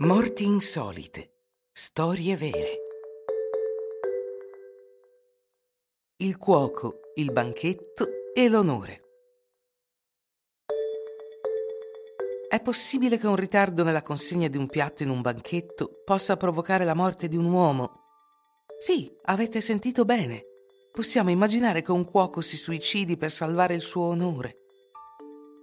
Morti insolite. Storie vere. Il cuoco, il banchetto e l'onore. È possibile che un ritardo nella consegna di un piatto in un banchetto possa provocare la morte di un uomo? Sì, avete sentito bene. Possiamo immaginare che un cuoco si suicidi per salvare il suo onore.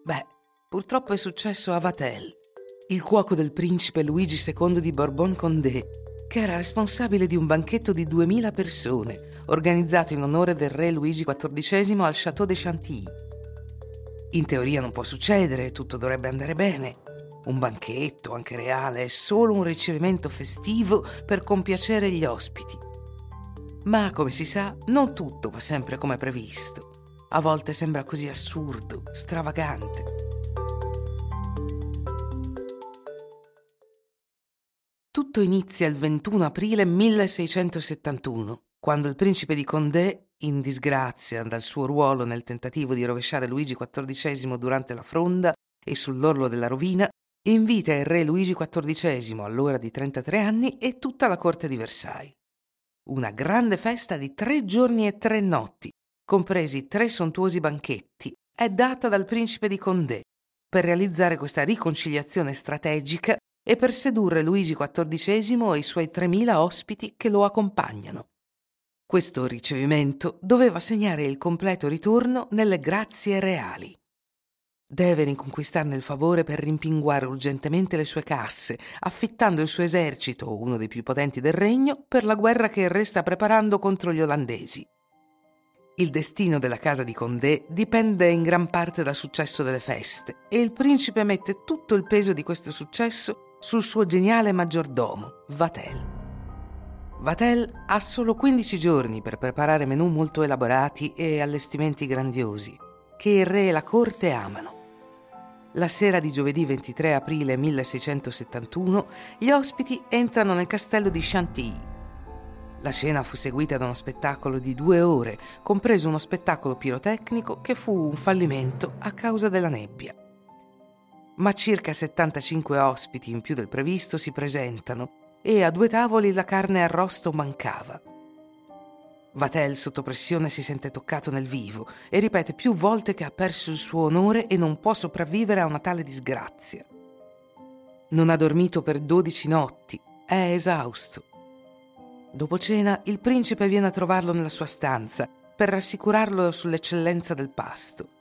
Beh, purtroppo è successo a Vatel, il cuoco del principe Luigi II di Bourbon-Condé, che era responsabile di un banchetto di 2000 persone, organizzato in onore del re Luigi XIV al Château de Chantilly. In teoria non può succedere, tutto dovrebbe andare bene. Un banchetto, anche reale, è solo un ricevimento festivo per compiacere gli ospiti. Ma, come si sa, non tutto va sempre come previsto. A volte sembra così assurdo, stravagante. Tutto inizia il 21 aprile 1671, quando il principe di Condé, in disgrazia dal suo ruolo nel tentativo di rovesciare Luigi XIV durante la fronda e sull'orlo della rovina, invita il re Luigi XIV, allora di 33 anni, e tutta la corte di Versailles. Una grande festa di tre giorni e tre notti, compresi tre sontuosi banchetti, è data dal principe di Condé per realizzare questa riconciliazione strategica e per sedurre Luigi XIV e i suoi 3.000 ospiti che lo accompagnano. Questo ricevimento doveva segnare il completo ritorno nelle grazie reali. Deve riconquistarne il favore per rimpinguare urgentemente le sue casse, affittando il suo esercito, uno dei più potenti del regno, per la guerra che il re sta preparando contro gli olandesi. Il destino della casa di Condé dipende in gran parte dal successo delle feste e il principe mette tutto il peso di questo successo sul suo geniale maggiordomo, Vatel. Vatel ha solo 15 giorni per preparare menù molto elaborati e allestimenti grandiosi, che il re e la corte amano. La sera di giovedì 23 aprile 1671 gli ospiti entrano nel castello di Chantilly. La cena fu seguita da uno spettacolo di due ore, compreso uno spettacolo pirotecnico che fu un fallimento a causa della nebbia ma circa 75 ospiti in più del previsto si presentano e a due tavoli la carne arrosto mancava. Vatel sotto pressione si sente toccato nel vivo e ripete più volte che ha perso il suo onore e non può sopravvivere a una tale disgrazia. Non ha dormito per 12 notti, è esausto. Dopo cena il principe viene a trovarlo nella sua stanza per rassicurarlo sull'eccellenza del pasto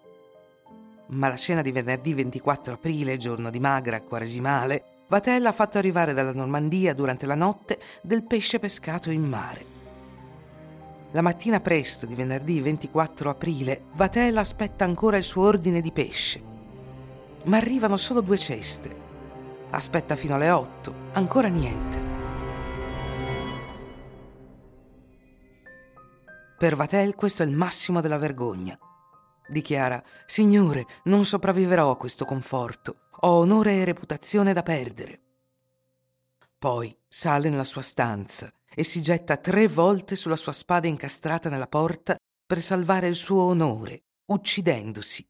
ma la cena di venerdì 24 aprile, giorno di magra quaresimale, Vatel ha fatto arrivare dalla Normandia durante la notte del pesce pescato in mare. La mattina presto di venerdì 24 aprile, Vatel aspetta ancora il suo ordine di pesce. Ma arrivano solo due ceste. Aspetta fino alle 8, ancora niente. Per Vatel questo è il massimo della vergogna dichiara Signore, non sopravviverò a questo conforto, ho onore e reputazione da perdere. Poi sale nella sua stanza e si getta tre volte sulla sua spada incastrata nella porta per salvare il suo onore, uccidendosi.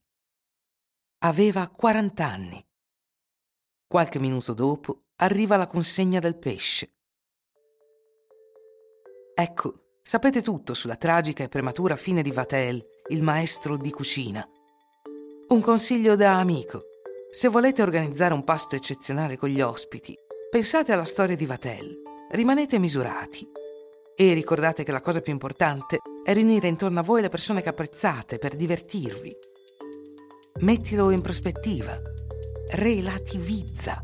Aveva 40 anni. Qualche minuto dopo arriva la consegna del pesce. Ecco, Sapete tutto sulla tragica e prematura fine di Vatel, il maestro di cucina. Un consiglio da amico. Se volete organizzare un pasto eccezionale con gli ospiti, pensate alla storia di Vatel. Rimanete misurati. E ricordate che la cosa più importante è riunire intorno a voi le persone che apprezzate per divertirvi. Mettilo in prospettiva. Relativizza.